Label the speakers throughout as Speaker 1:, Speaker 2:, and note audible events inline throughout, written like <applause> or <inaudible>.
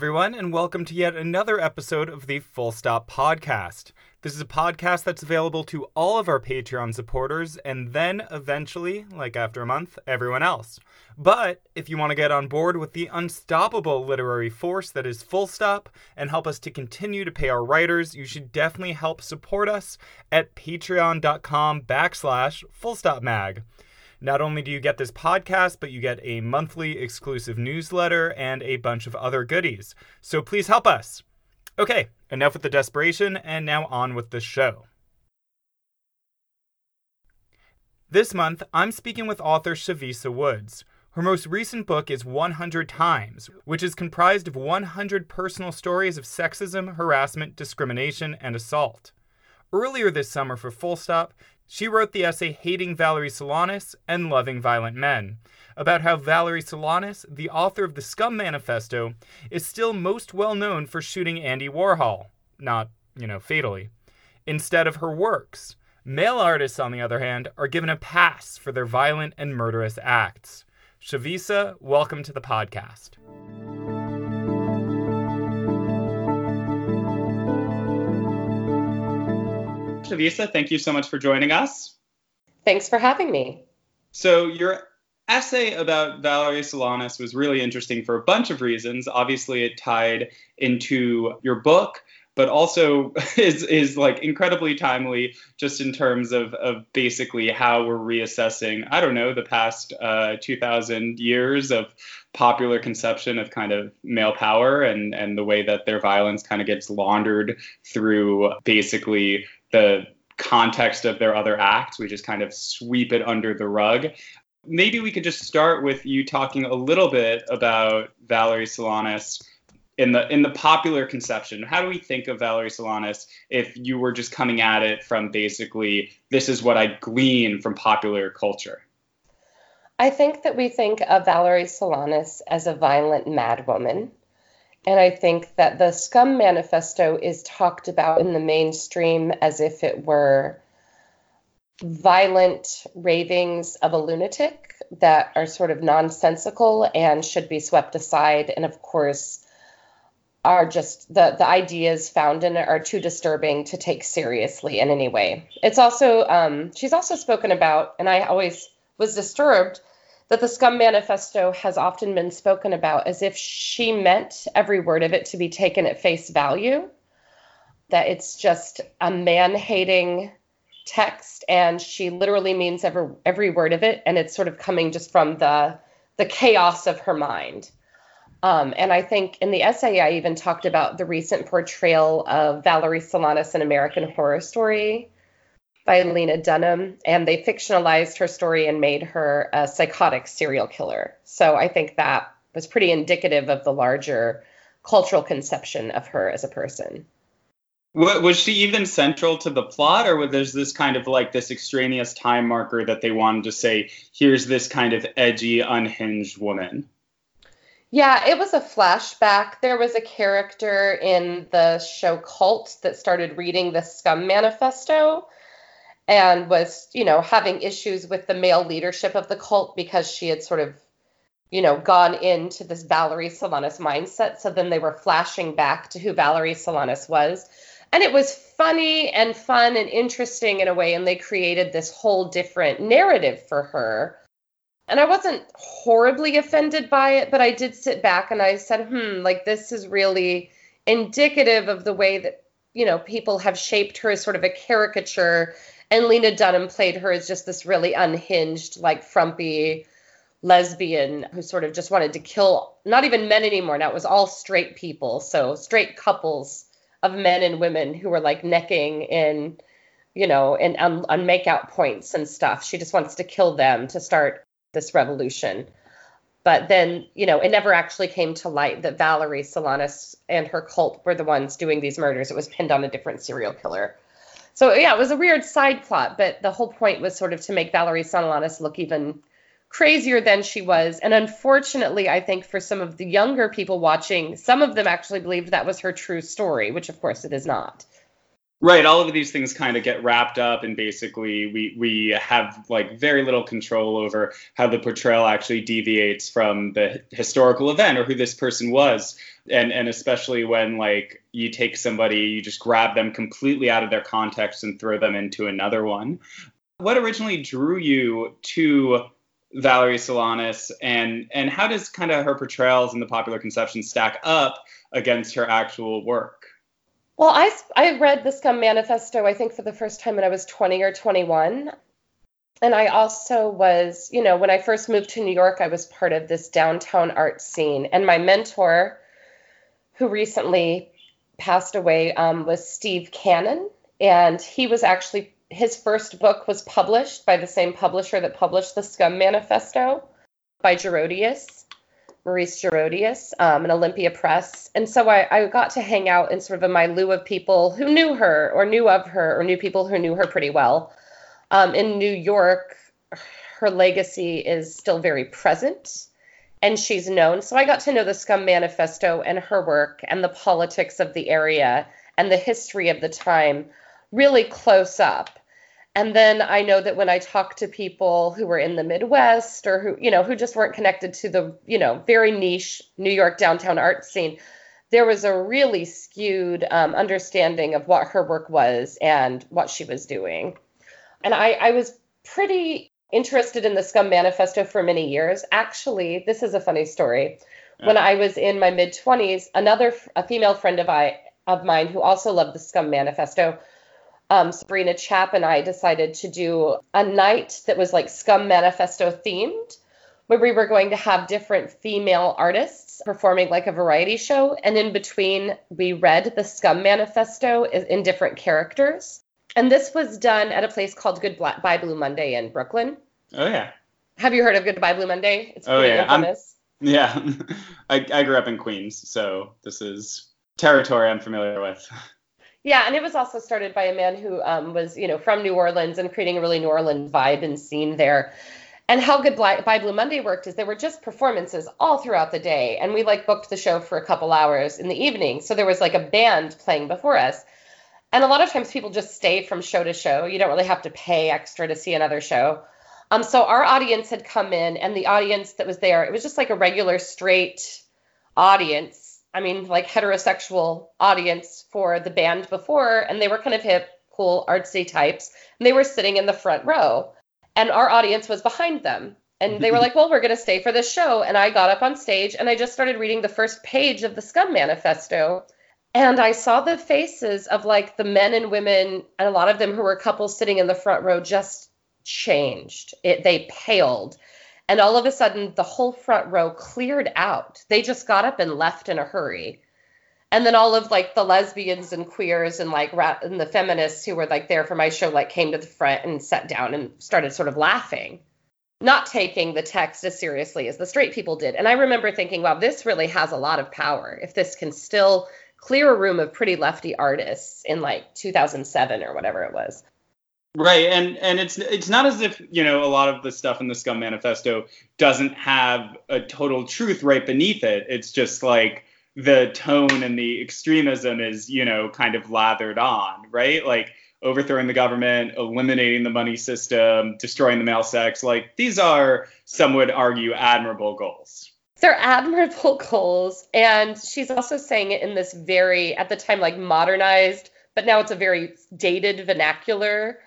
Speaker 1: everyone, and welcome to yet another episode of the Full Stop Podcast. This is a podcast that's available to all of our Patreon supporters, and then eventually, like after a month, everyone else. But if you want to get on board with the unstoppable literary force that is Full Stop and help us to continue to pay our writers, you should definitely help support us at patreon.com backslash fullstopmag. Not only do you get this podcast, but you get a monthly exclusive newsletter and a bunch of other goodies. So please help us. Okay, enough with the desperation, and now on with the show. This month, I'm speaking with author Chavisa Woods. Her most recent book is 100 Times, which is comprised of 100 personal stories of sexism, harassment, discrimination, and assault. Earlier this summer for Full Stop, she wrote the essay Hating Valerie Solanas and Loving Violent Men, about how Valerie Solanas, the author of the Scum Manifesto, is still most well known for shooting Andy Warhol, not, you know, fatally, instead of her works. Male artists, on the other hand, are given a pass for their violent and murderous acts. Chavisa, welcome to the podcast. Chavisa, thank you so much for joining us.
Speaker 2: Thanks for having me.
Speaker 1: So, your essay about Valerie Solanas was really interesting for a bunch of reasons. Obviously, it tied into your book, but also <laughs> is is like incredibly timely just in terms of of basically how we're reassessing I don't know the past uh, 2,000 years of popular conception of kind of male power and and the way that their violence kind of gets laundered through basically the context of their other acts. We just kind of sweep it under the rug. Maybe we could just start with you talking a little bit about Valerie Solanas in the in the popular conception. How do we think of Valerie Solanas if you were just coming at it from basically this is what I glean from popular culture?
Speaker 2: I think that we think of Valerie Solanas as a violent madwoman and I think that the Scum Manifesto is talked about in the mainstream as if it were violent ravings of a lunatic that are sort of nonsensical and should be swept aside. And of course, are just the, the ideas found in it are too disturbing to take seriously in any way. It's also, um, she's also spoken about, and I always was disturbed that the Scum Manifesto has often been spoken about as if she meant every word of it to be taken at face value, that it's just a man hating text and she literally means every every word of it and it's sort of coming just from the the chaos of her mind um, and I think in the essay I even talked about the recent portrayal of Valerie Solanas in American Horror Story by Lena Dunham, and they fictionalized her story and made her a psychotic serial killer. So I think that was pretty indicative of the larger cultural conception of her as a person.
Speaker 1: Was she even central to the plot, or was there this kind of like this extraneous time marker that they wanted to say, here's this kind of edgy, unhinged woman?
Speaker 2: Yeah, it was a flashback. There was a character in the show Cult that started reading the Scum Manifesto and was, you know, having issues with the male leadership of the cult because she had sort of, you know, gone into this Valerie Solanas mindset. So then they were flashing back to who Valerie Solanas was. And it was funny and fun and interesting in a way. And they created this whole different narrative for her. And I wasn't horribly offended by it, but I did sit back and I said, hmm, like this is really indicative of the way that, you know, people have shaped her as sort of a caricature and Lena Dunham played her as just this really unhinged, like frumpy lesbian who sort of just wanted to kill not even men anymore. Now it was all straight people, so straight couples of men and women who were like necking in, you know, and on, on makeout points and stuff. She just wants to kill them to start this revolution. But then, you know, it never actually came to light that Valerie Solanas and her cult were the ones doing these murders. It was pinned on a different serial killer. So yeah, it was a weird side plot, but the whole point was sort of to make Valerie Solanas look even crazier than she was. And unfortunately, I think for some of the younger people watching, some of them actually believed that was her true story, which of course it is not.
Speaker 1: Right, all of these things kind of get wrapped up, and basically we we have like very little control over how the portrayal actually deviates from the historical event or who this person was, and and especially when like you take somebody, you just grab them completely out of their context and throw them into another one. What originally drew you to Valerie Solanas, and and how does kind of her portrayals in the popular conception stack up against her actual work?
Speaker 2: Well, I, I read the Scum Manifesto, I think, for the first time when I was 20 or 21. And I also was, you know, when I first moved to New York, I was part of this downtown art scene. And my mentor, who recently passed away, um, was Steve Cannon. And he was actually, his first book was published by the same publisher that published the Scum Manifesto by Girodias. Maurice Girodias um, Olympia Press. And so I, I, got to hang out in sort of a milieu of people who knew her or knew of her or knew people who knew her pretty well. Um, in New York, her legacy is still very present and she's known. So I got to know the Scum Manifesto and her work and the politics of the area and the history of the time really close up. And then I know that when I talk to people who were in the Midwest or who, you know, who just weren't connected to the, you know, very niche New York downtown art scene, there was a really skewed um, understanding of what her work was and what she was doing. And I, I was pretty interested in the Scum Manifesto for many years. Actually, this is a funny story. Yeah. When I was in my mid 20s, another a female friend of I of mine who also loved the Scum Manifesto um, Sabrina Chap and I decided to do a night that was like Scum Manifesto themed, where we were going to have different female artists performing like a variety show. And in between, we read the Scum Manifesto in different characters. And this was done at a place called Goodbye Blue Monday in Brooklyn.
Speaker 1: Oh, yeah.
Speaker 2: Have you heard of Goodbye Blue Monday?
Speaker 1: It's oh, yeah. infamous. I'm, yeah. <laughs> I, I grew up in Queens, so this is territory I'm familiar with. <laughs>
Speaker 2: Yeah, and it was also started by a man who um, was, you know, from New Orleans and creating a really New Orleans vibe and scene there. And how Goodbye Blue Monday worked is there were just performances all throughout the day, and we like booked the show for a couple hours in the evening. So there was like a band playing before us. And a lot of times people just stay from show to show. You don't really have to pay extra to see another show. Um, so our audience had come in, and the audience that was there, it was just like a regular straight audience I mean, like heterosexual audience for the band before, and they were kind of hip, cool, artsy types, and they were sitting in the front row, and our audience was behind them. And they were <laughs> like, well, we're going to stay for this show. And I got up on stage and I just started reading the first page of the Scum Manifesto. And I saw the faces of like the men and women, and a lot of them who were couples sitting in the front row just changed. It, they paled and all of a sudden, the whole front row cleared out. They just got up and left in a hurry. And then all of like the lesbians and queers and like and the feminists who were like there for my show like came to the front and sat down and started sort of laughing, not taking the text as seriously as the straight people did. And I remember thinking, wow, this really has a lot of power if this can still clear a room of pretty lefty artists in like 2007 or whatever it was.
Speaker 1: Right, and and it's it's not as if you know a lot of the stuff in the Scum Manifesto doesn't have a total truth right beneath it. It's just like the tone and the extremism is you know kind of lathered on, right? Like overthrowing the government, eliminating the money system, destroying the male sex. Like these are, some would argue, admirable goals.
Speaker 2: They're admirable <laughs> goals, and she's also saying it in this very, at the time, like modernized, but now it's a very dated vernacular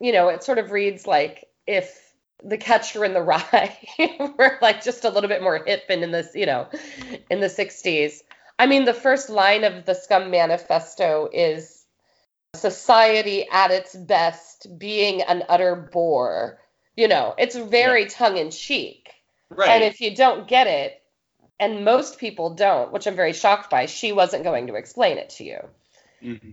Speaker 2: you know, it sort of reads like if the catcher in the rye <laughs> were like just a little bit more hip and in this, you know, in the 60s. I mean, the first line of the Scum Manifesto is society at its best being an utter bore. You know, it's very yeah. tongue in cheek. Right. And if you don't get it, and most people don't, which I'm very shocked by, she wasn't going to explain it to you. Mm-hmm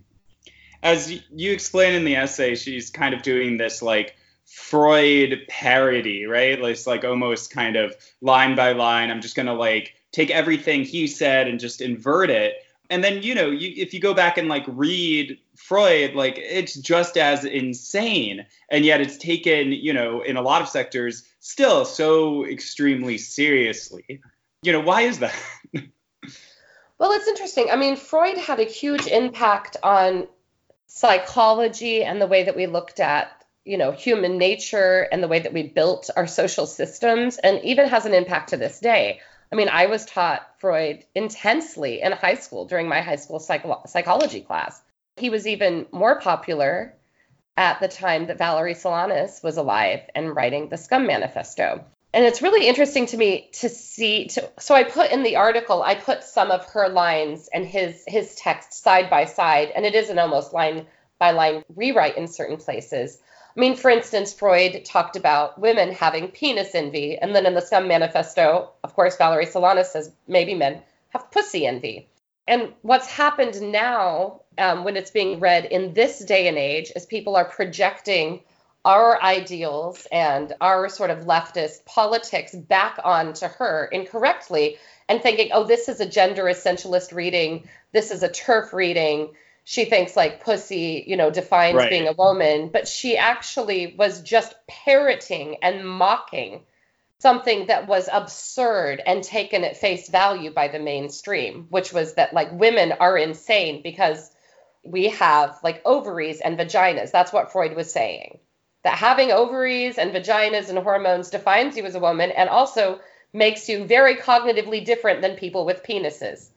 Speaker 1: as you explain in the essay, she's kind of doing this like Freud parody, right? It's like almost kind of line by line. I'm just gonna like take everything he said and just invert it. And then you know, you, if you go back and like read Freud, like it's just as insane, and yet it's taken, you know, in a lot of sectors still so extremely seriously. You know, why is that? <laughs>
Speaker 2: well, it's interesting. I mean, Freud had a huge impact on psychology and the way that we looked at you know human nature and the way that we built our social systems and even has an impact to this day. I mean i was taught freud intensely in high school during my high school psycho- psychology class. He was even more popular at the time that valerie solanas was alive and writing the scum manifesto and it's really interesting to me to see to so i put in the article i put some of her lines and his his text side by side and it is an almost line by line rewrite in certain places I mean, for instance, Freud talked about women having penis envy, and then in the Scum Manifesto, of course, Valerie Solanas says maybe men have pussy envy. And what's happened now, um, when it's being read in this day and age, is people are projecting our ideals and our sort of leftist politics back onto her incorrectly and thinking, oh, this is a gender essentialist reading, this is a TERF reading she thinks like pussy, you know, defines right. being a woman, but she actually was just parroting and mocking something that was absurd and taken at face value by the mainstream, which was that like women are insane because we have like ovaries and vaginas. That's what Freud was saying. That having ovaries and vaginas and hormones defines you as a woman and also makes you very cognitively different than people with penises.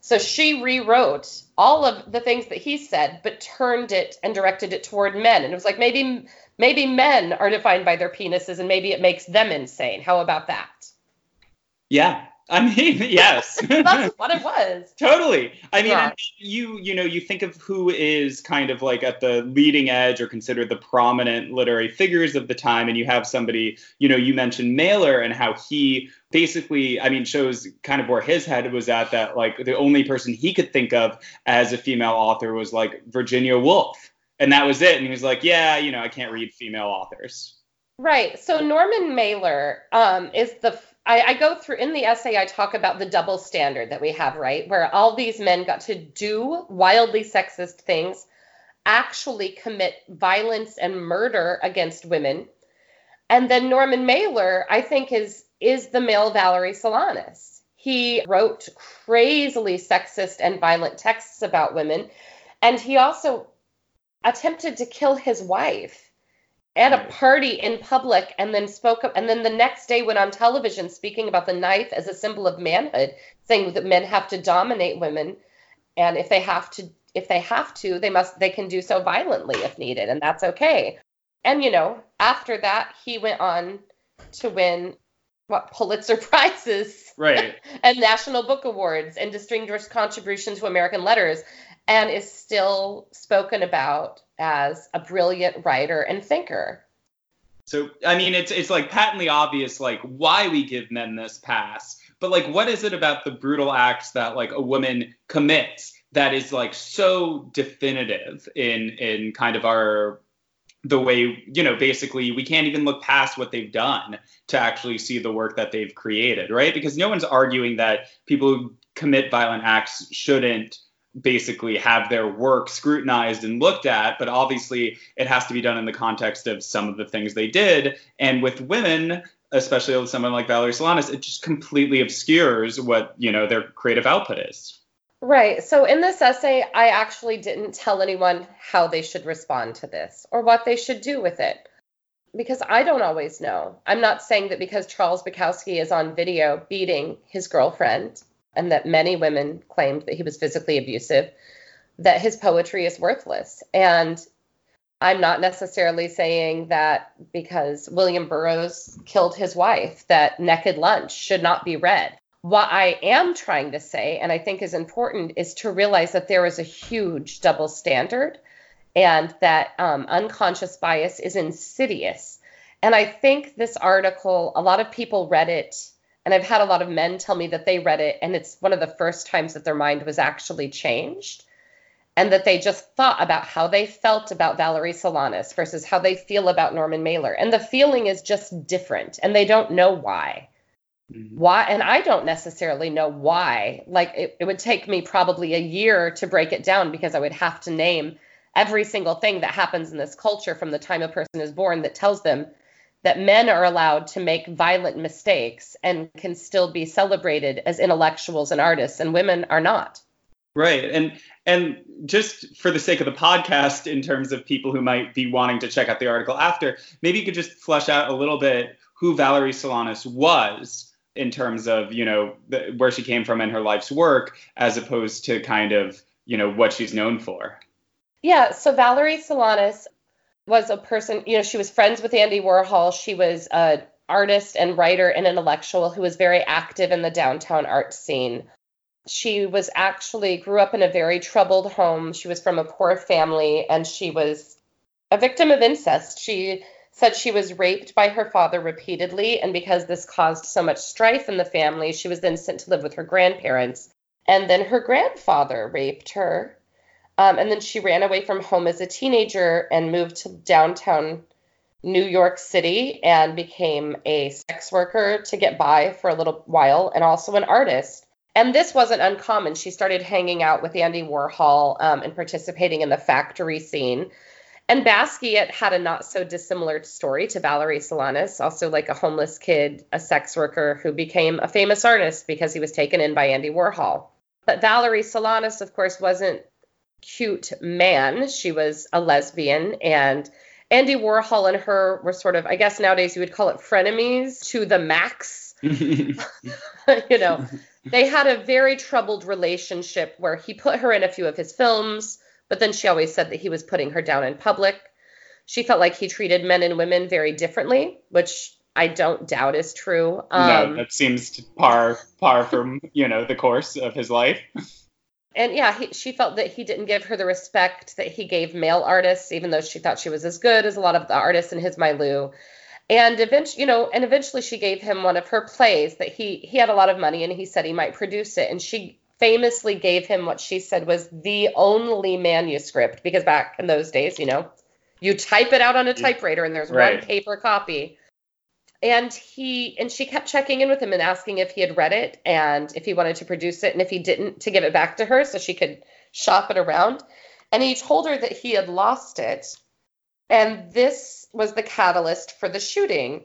Speaker 2: So she rewrote all of the things that he said, but turned it and directed it toward men. And it was like maybe maybe men are defined by their penises, and maybe it makes them insane. How about that?
Speaker 1: Yeah, <laughs> I mean, yes. <laughs>
Speaker 2: That's what it was. <laughs>
Speaker 1: totally. I mean, yeah. you you know, you think of who is kind of like at the leading edge or considered the prominent literary figures of the time, and you have somebody, you know, you mentioned Mailer and how he basically, I mean, shows kind of where his head was at. That like the only person he could think of as a female author was like Virginia Woolf, and that was it. And he was like, yeah, you know, I can't read female authors.
Speaker 2: Right. So Norman Mailer um, is the I, I, go through in the essay, I talk about the double standard that we have, right? Where all these men got to do wildly sexist things, actually commit violence and murder against women. And then Norman Mailer, I think, is is the male Valerie Solanas. He wrote crazily sexist and violent texts about women. And he also attempted to kill his wife at a party in public and then spoke up and then the next day went on television speaking about the knife as a symbol of manhood saying that men have to dominate women and if they have to if they have to they must they can do so violently if needed and that's okay. And you know after that he went on to win what Pulitzer <laughs> prizes
Speaker 1: right. <laughs>
Speaker 2: and national book awards and distinguished contribution to American letters and is still spoken about as a brilliant writer and thinker.
Speaker 1: So I mean it's it's like patently obvious like why we give men this pass. But like what is it about the brutal acts that like a woman commits that is like so definitive in in kind of our the way you know basically we can't even look past what they've done to actually see the work that they've created right because no one's arguing that people who commit violent acts shouldn't basically have their work scrutinized and looked at, but obviously it has to be done in the context of some of the things they did. And with women, especially with someone like Valerie Solanas, it just completely obscures what, you know, their creative output is.
Speaker 2: Right. So in this essay, I actually didn't tell anyone how they should respond to this or what they should do with it because I don't always know. I'm not saying that because Charles Bukowski is on video beating his girlfriend and that many women claimed that he was physically abusive, that his poetry is worthless. And I'm not necessarily saying that because William Burroughs killed his wife, that Naked Lunch should not be read. What I am trying to say, and I think is important, is to realize that there is a huge double standard and that um, unconscious bias is insidious. And I think this article, a lot of people read it and I've had a lot of men tell me that they read it and it's one of the first times that their mind was actually changed and that they just thought about how they felt about Valerie Solanas versus how they feel about Norman Mailer. And the feeling is just different and they don't know why. Mm-hmm. Why? And I don't necessarily know why. Like it, it would take me probably a year to break it down because I would have to name every single thing that happens in this culture from the time a person is born that tells them that men are allowed to make violent mistakes and can still be celebrated as intellectuals and artists, and women are not.
Speaker 1: Right. And and just for the sake of the podcast, in terms of people who might be wanting to check out the article after, maybe you could just flesh out a little bit who Valerie Solanas was in terms of, you know, the, where she came from and her life's work, as opposed to kind of, you know, what she's known for.
Speaker 2: Yeah. So Valerie Solanas was a person, you know, she was friends with Andy Warhol. She was a artist and writer and intellectual who was very active in the downtown art scene she was actually grew up in a very troubled home. She was from a poor family and she was a victim of incest. She said she was raped by her father repeatedly, and because this caused so much strife in the family, she was then sent to live with her grandparents. And then her grandfather raped her. Um, and then she ran away from home as a teenager and moved to downtown New York City and became a sex worker to get by for a little while and also an artist and this wasn't uncommon. She started hanging out with Andy Warhol um, and participating in the factory scene. And Basquiat had a not so dissimilar story to Valerie Solanas, also like a homeless kid, a sex worker who became a famous artist because he was taken in by Andy Warhol. But Valerie Solanas, of course, wasn't cute man. She was a lesbian and Andy Warhol and her were sort of, I guess nowadays you would call it frenemies to the max. <laughs> <laughs> you know, they had a very troubled relationship where he put her in a few of his films, but then she always said that he was putting her down in public. She felt like he treated men and women very differently, which I don't doubt is true.
Speaker 1: Um, no, that seems to par par from you know the course of his life. <laughs>
Speaker 2: And yeah, he, she felt that he didn't give her the respect that he gave male artists, even though she thought she was as good as a lot of the artists in his milieu and eventually you know and eventually she gave him one of her plays that he he had a lot of money and he said he might produce it. And she famously gave him what she said was the only manuscript because back in those days you know you type it out on a typewriter and there's right. one paper copy and he and she kept checking in with him and asking if he had read it and if he wanted to produce it and if he didn't to give it back to her so she could shop it around and he told her that he had lost it and this was the catalyst for the shooting.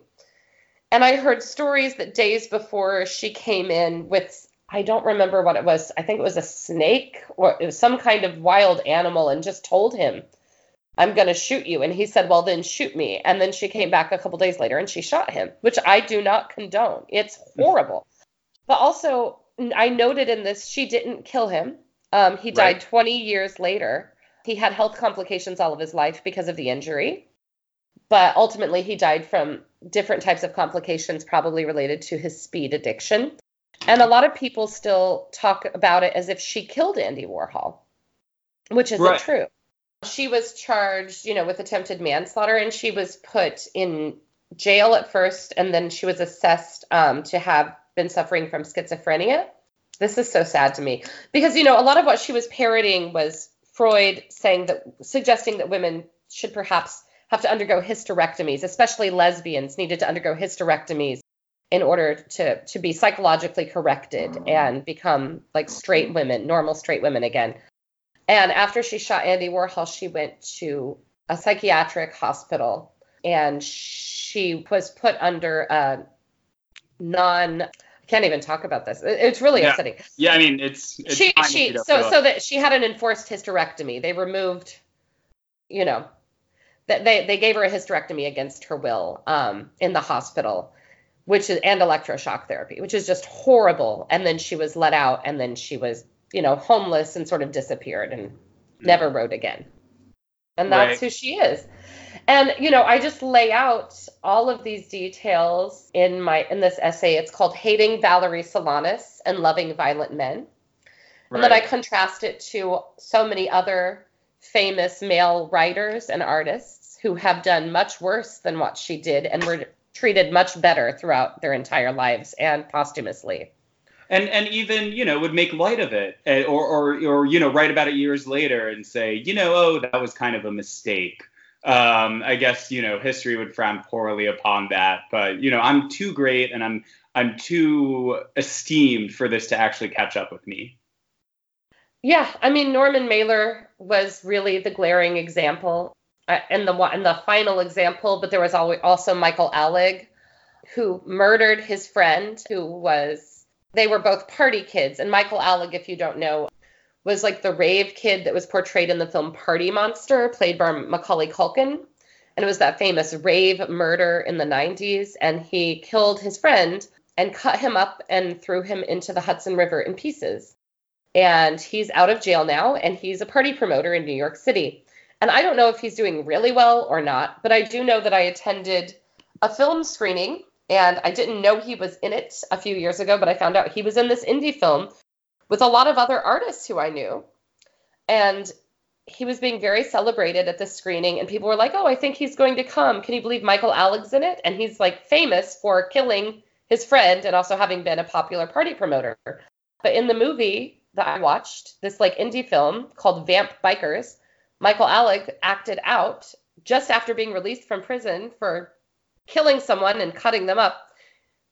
Speaker 2: And I heard stories that days before she came in with, I don't remember what it was. I think it was a snake or it was some kind of wild animal and just told him, I'm going to shoot you. And he said, Well, then shoot me. And then she came back a couple days later and she shot him, which I do not condone. It's horrible. <laughs> but also, I noted in this, she didn't kill him. Um, he died right. 20 years later. He had health complications all of his life because of the injury, but ultimately he died from different types of complications, probably related to his speed addiction. And a lot of people still talk about it as if she killed Andy Warhol, which isn't right. true. She was charged, you know, with attempted manslaughter, and she was put in jail at first, and then she was assessed um, to have been suffering from schizophrenia. This is so sad to me because, you know, a lot of what she was parroting was Freud saying that suggesting that women should perhaps have to undergo hysterectomies, especially lesbians needed to undergo hysterectomies in order to to be psychologically corrected and become like straight women, normal straight women again. And after she shot Andy Warhol, she went to a psychiatric hospital and she was put under a non I can't even talk about this. It's really
Speaker 1: yeah.
Speaker 2: upsetting.
Speaker 1: Yeah, I mean, it's, it's
Speaker 2: she she so so that she had an enforced hysterectomy. They removed, you know, that they they gave her a hysterectomy against her will um, in the hospital, which is and electroshock therapy, which is just horrible. And then she was let out, and then she was you know homeless and sort of disappeared and mm. never wrote again. And that's right. who she is. And you know, I just lay out all of these details in my in this essay. It's called Hating Valerie Solanas and Loving Violent Men. Right. And then I contrast it to so many other famous male writers and artists who have done much worse than what she did and were treated much better throughout their entire lives and posthumously
Speaker 1: and and even you know would make light of it eh, or or or you know write about it years later and say you know oh that was kind of a mistake um, I guess you know history would frown poorly upon that, but you know I'm too great and I'm I'm too esteemed for this to actually catch up with me.
Speaker 2: Yeah, I mean Norman Mailer was really the glaring example, uh, and the and the final example. But there was also Michael Alig, who murdered his friend, who was they were both party kids. And Michael Alig, if you don't know, was like the rave kid that was portrayed in the film Party Monster, played by Macaulay Culkin. And it was that famous rave murder in the 90s. And he killed his friend and cut him up and threw him into the Hudson River in pieces. And he's out of jail now and he's a party promoter in New York City. And I don't know if he's doing really well or not, but I do know that I attended a film screening and I didn't know he was in it a few years ago, but I found out he was in this indie film with a lot of other artists who I knew. And he was being very celebrated at the screening, and people were like, Oh, I think he's going to come. Can you believe Michael Alig's in it? And he's like famous for killing his friend and also having been a popular party promoter. But in the movie that I watched, this like indie film called Vamp Bikers, Michael Alig acted out just after being released from prison for killing someone and cutting them up.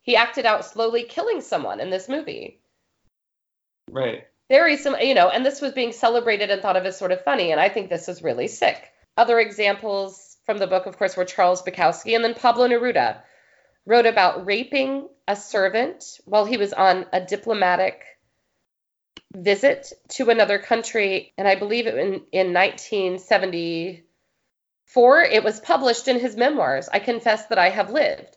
Speaker 2: He acted out slowly killing someone in this movie.
Speaker 1: Right.
Speaker 2: Very similar, you know, and this was being celebrated and thought of as sort of funny, and I think this is really sick. Other examples from the book, of course, were Charles Bukowski and then Pablo Neruda wrote about raping a servant while he was on a diplomatic visit to another country, and I believe in in 1970 for it was published in his memoirs, I Confess That I Have Lived.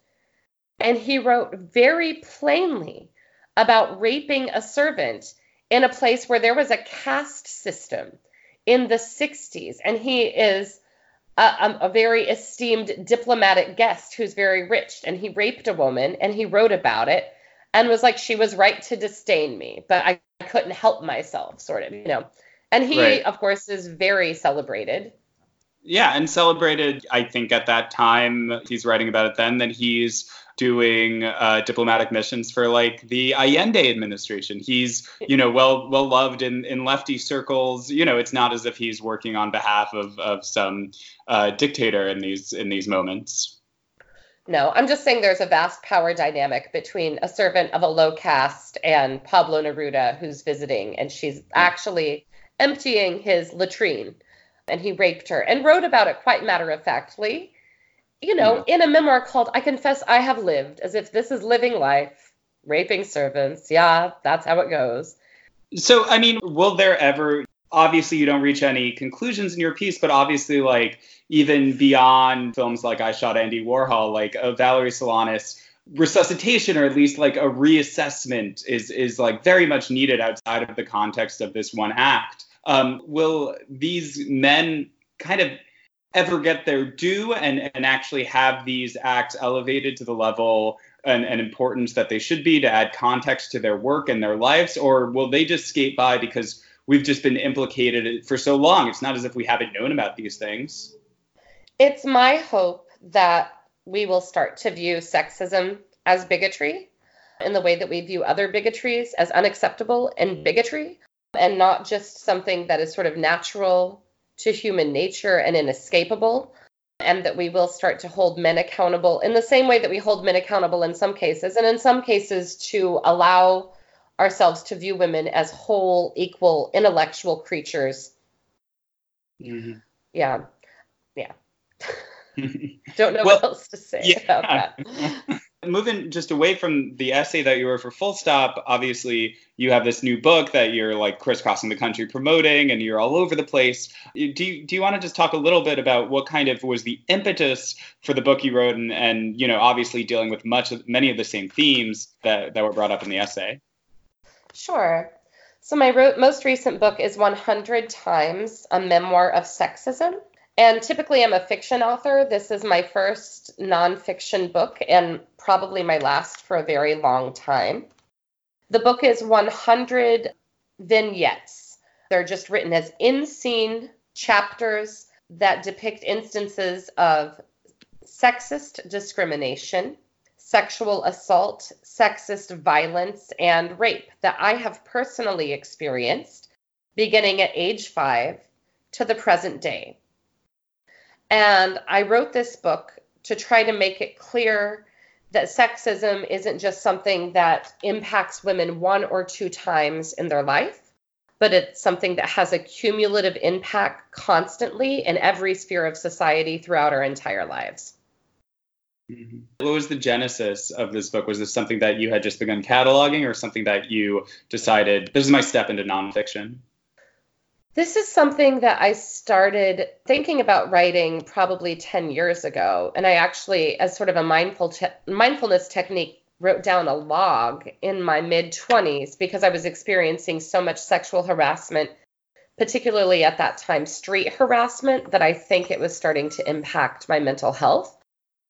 Speaker 2: And he wrote very plainly about raping a servant in a place where there was a caste system in the 60s. And he is a, a, very esteemed diplomatic guest who's very rich. And he raped a woman and he wrote about it and was like, she was right to disdain me, but I, I couldn't help myself, sort of, you know. And he, right. of course, is very celebrated
Speaker 1: yeah, and celebrated, I think, at that time, he's writing about it then, that he's doing uh, diplomatic missions for like the Allende administration. He's you know well well loved in in lefty circles. You know, it's not as if he's working on behalf of of some uh, dictator in these in these moments.
Speaker 2: No, I'm just saying there's a vast power dynamic between a servant of a low caste and Pablo Neruda, who's visiting, and she's actually emptying his latrine, and he raped her and wrote about it quite matter of factly you know, in a memoir called I Confess I Have Lived, as if this is living life, raping servants. Yeah, that's how it goes.
Speaker 1: So, I mean, will there ever, obviously, you don't reach any conclusions in your piece, but obviously, like, even beyond films like I Shot Andy Warhol, like a Valerie Solanas resuscitation or at least like a reassessment is is like very much needed outside of the context of this one act. Um, will these men kind of ever get their due and, and actually have these acts elevated to the level and, and, importance that they should be to add context to their work and their lives? Or will they just skate by because we've just been implicated for so long? It's not as if we haven't known about these things.
Speaker 2: It's my hope that we will start to view sexism as bigotry in the way that we view other bigotries as unacceptable and bigotry and not just something that is sort of natural to human nature and inescapable, and that we will start to hold men accountable in the same way that we hold men accountable in some cases, and in some cases to allow ourselves to view women as whole, equal, intellectual creatures. Mm-hmm. Yeah. Yeah. <laughs> <laughs> Don't know well, what else to say yeah. about that. <laughs>
Speaker 1: moving just away from the essay that you were for Full Stop, obviously you have this new book that you're like crisscrossing the country promoting, and you're all over the place. Do you, do you want to just talk a little bit about what kind of was the impetus for the book you wrote, and, and you know obviously dealing with much of, many of the same themes that that were brought up in the essay?
Speaker 2: Sure. So my most recent book is 100 Times: A Memoir of Sexism. And typically, I'm a fiction author. This is my first nonfiction book and probably my last for a very long time. The book is 100 vignettes. They're just written as in scene chapters that depict instances of sexist discrimination, sexual assault, sexist violence, and rape that I have personally experienced beginning at age five to the present day. And I wrote this book to try to make it clear that sexism isn't just something that impacts women one or two times in their life, but it's something that has a cumulative impact constantly in every sphere of society throughout our entire lives.
Speaker 1: Mm-hmm. What was the genesis of this book? Was this something that you had just begun cataloging or something that you decided this is my step into nonfiction?
Speaker 2: This is something that I started thinking about writing probably 10 years ago. And I actually, as sort of a mindful te- mindfulness technique, wrote down a log in my mid 20s because I was experiencing so much sexual harassment, particularly at that time, street harassment, that I think it was starting to impact my mental health.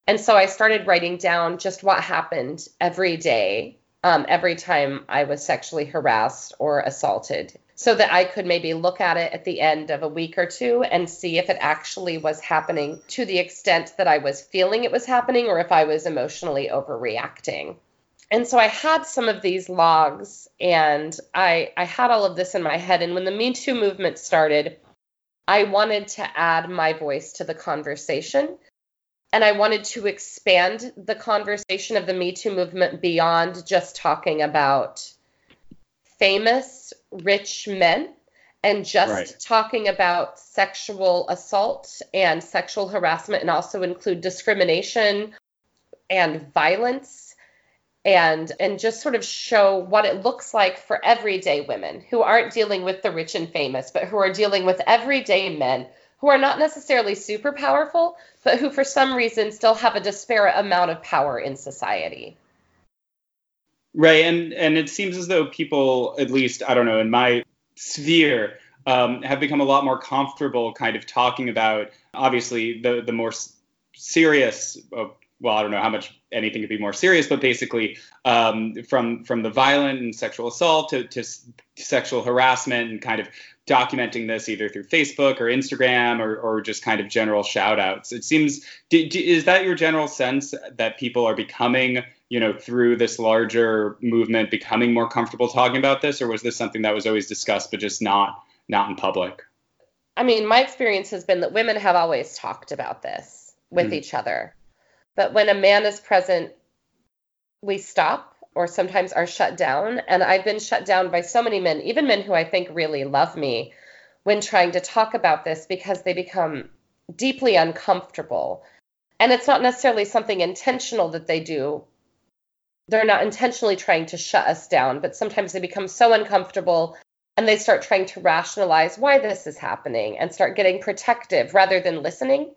Speaker 2: And so I started writing down just what happened every day, um, every time I was sexually harassed or assaulted so that I could maybe look at it at the end of a week or two and see if it actually was happening to the extent that I was feeling it was happening or if I was emotionally overreacting. And so I had some of these logs and I I had all of this in my head and when the Me Too movement started, I wanted to add my voice to the conversation and I wanted to expand the conversation of the Me Too movement beyond just talking about famous rich men and just right. talking about sexual assault and sexual harassment and also include discrimination and violence and and just sort of show what it looks like for everyday women who aren't dealing with the rich and famous but who are dealing with everyday men who are not necessarily super powerful but who for some reason still have a disparate amount of power in society
Speaker 1: Right, and and it seems as though people, at least I don't know, in my sphere, um, have become a lot more comfortable, kind of talking about obviously the the more serious. Uh, well, I don't know how much anything could be more serious, but basically um, from from the violent and sexual assault to, to sexual harassment and kind of documenting this either through Facebook or Instagram or, or just kind of general shout outs. It seems, do, do, is that your general sense that people are becoming you know, through this larger movement becoming more comfortable talking about this, or was this something that was always discussed but just not not in public?
Speaker 2: I mean, my experience has been that women have always talked about this with mm each other. But when a man is present, we stop or sometimes are shut down. And I've been shut down by so many men, even men who I think really love me, when trying to talk about this because they become deeply uncomfortable. And it's not necessarily something intentional that they do, they're not intentionally trying to shut us down, but sometimes they become so uncomfortable and they start trying to rationalize why this is happening and start getting protective rather than listening.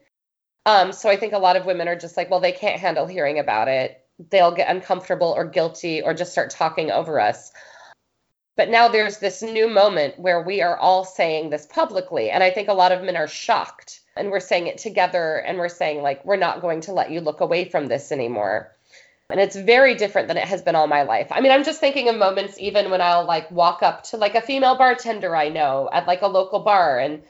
Speaker 2: Um, so I think a lot of women are just like, well, they can't handle hearing about it. They'll get uncomfortable or guilty or just start talking over us. But now there's this new moment where we are all saying this publicly. And I think a lot of men are shocked and we're saying it together and we're saying, like, we're not going to let you look away from this anymore. And it's very different than it has been all my life. I mean, I'm just thinking of moments even when I'll like walk up to like a female bartender I know at like a local bar and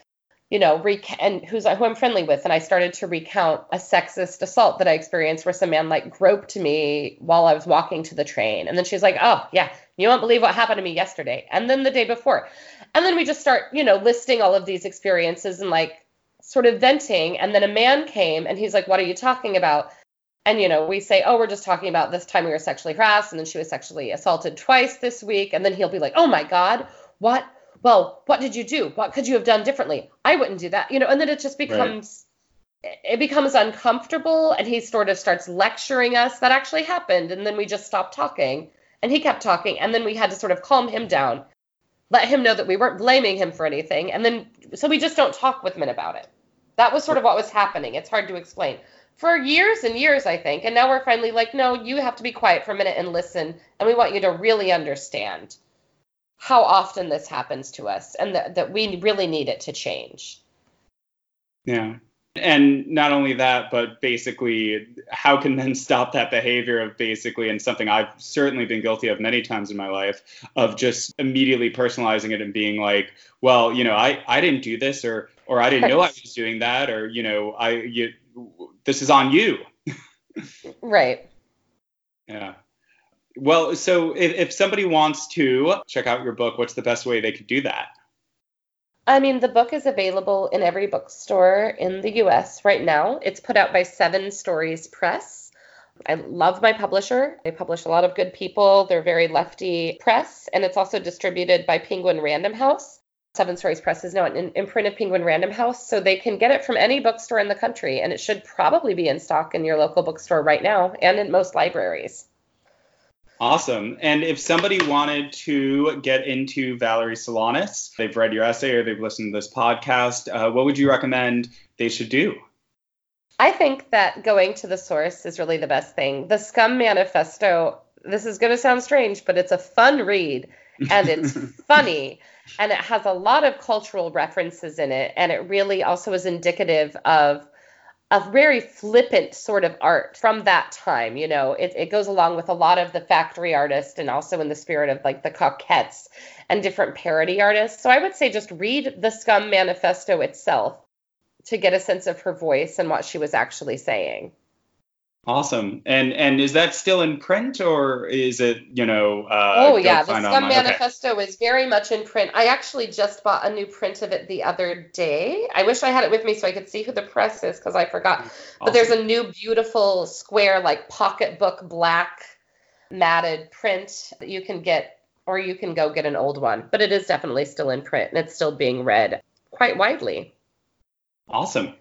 Speaker 2: you know, rec- and who's who I'm friendly with, and I started to recount a sexist assault that I experienced, where some man like groped me while I was walking to the train, and then she's like, "Oh yeah, you won't believe what happened to me yesterday," and then the day before, and then we just start, you know, listing all of these experiences and like sort of venting, and then a man came and he's like, "What are you talking about?" And you know we say oh we're just talking about this time we were sexually harassed and then she was sexually assaulted twice this week. And then he'll be like oh my god what? Well what did you do? What could you have done differently? I wouldn't do that you know and then it just becomes right. it becomes uncomfortable and he sort of starts lecturing us. That actually happened and then we just stopped talking and he kept talking and then we had to sort of calm him down let him know that we weren't blaming him for anything and then so we just don't talk with men about it. That was sort of what was happening. It's hard to explain for years and years, I think. And now we're finally like, no, you have to be quiet for a minute and listen. And we want you to really understand how often this happens to us and that, that we really need it to change.
Speaker 1: Yeah. And not only that, but basically, how can men stop that behavior of basically, and something I've certainly been guilty of many times in my life, of just immediately personalizing it and being like, well, you know, I, I didn't do this, or or I didn't know I <laughs> was doing that, or you know, I you this is on you.
Speaker 2: right.
Speaker 1: Yeah. Well, so if, if somebody wants to check out your book, what's the best way they could do that?
Speaker 2: I mean, the book is available in every bookstore in the US right now. It's put out by Seven Stories Press. I love my publisher. They publish a lot of good people. They're very lefty press, and it's also distributed by Penguin Random House. Seven Stories Press is now an imprint of Penguin Random House, so they can get it from any bookstore in the country, and it should probably be in stock in your local bookstore right now and in most libraries.
Speaker 1: Awesome. And if somebody wanted to get into Valerie Solanas, they've read your essay or they've listened to this podcast, uh, what would you recommend they should do?
Speaker 2: I think that going to the source is really the best thing. The Scum Manifesto, this is going to sound strange, but it's a fun read and it's funny and it has a lot of cultural references in it. And it really also is indicative of a very flippant sort of art from that time. You know, it, it goes along with a lot of the factory artists and also in the spirit of like the Cockettes and different parody artists. So I would say just read the Scum Manifesto itself to get a sense of her voice and what she was actually saying.
Speaker 1: Awesome. And and is that still in print or is it, you know, uh,
Speaker 2: Oh yeah, the Scum Manifesto okay. is very much in print. I actually just bought a new print of it the other day. I wish I had it with me so I could see who the press is because I forgot. Awesome. But there's a new beautiful square like pocketbook black matted print that you can get or you can go get an old one. But it is definitely still in print and it's still being read quite widely.
Speaker 1: Awesome.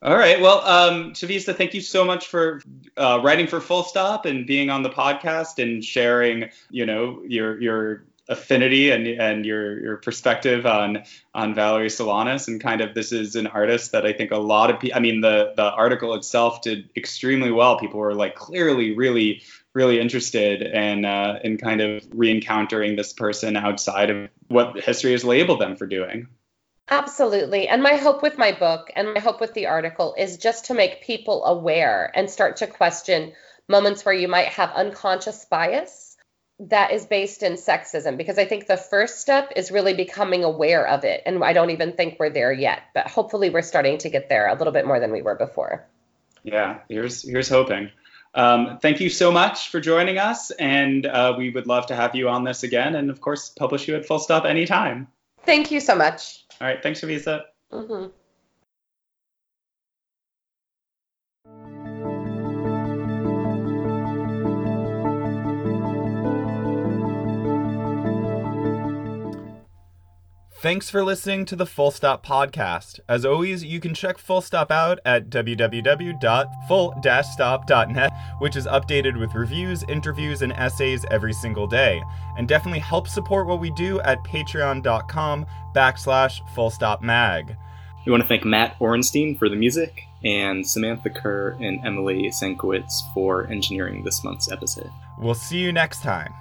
Speaker 1: All right. Well, um, thank you so much for uh, writing for Full Stop and being on the podcast and sharing, you know, your your affinity and and your your perspective on on Valerie Solanas and kind of this is an artist that I think a lot of people. I mean, the the article itself did extremely well. People were like clearly really really interested in uh, in kind of re-encountering this person outside of what history has labeled them for doing.
Speaker 2: Absolutely. And my hope with my book and my hope with the article is just to make people aware and start to question moments where you might have unconscious bias that is based in sexism because I think the first step is really becoming aware of it. And I don't even think we're there yet, but hopefully we're starting to get there a little bit more than we were before.
Speaker 1: Yeah, here's here's hoping. Um, thank you so much for joining us, and uh, we would love to have you on this again, and of course, publish you at Full Stop anytime.
Speaker 2: Thank you so much.
Speaker 1: All right. Thanks, Chavisa.
Speaker 2: Mm-hmm.
Speaker 3: Thanks for listening to the Full Stop podcast. As always, you can check Full Stop out at www.full-stop.net, which is updated with reviews, interviews, and essays every single day. And definitely help support what we do at patreon.com backslash fullstopmag.
Speaker 4: We want to thank Matt Orenstein for the music and Samantha Kerr and Emily Sankowitz for engineering this month's episode.
Speaker 3: We'll see you next time.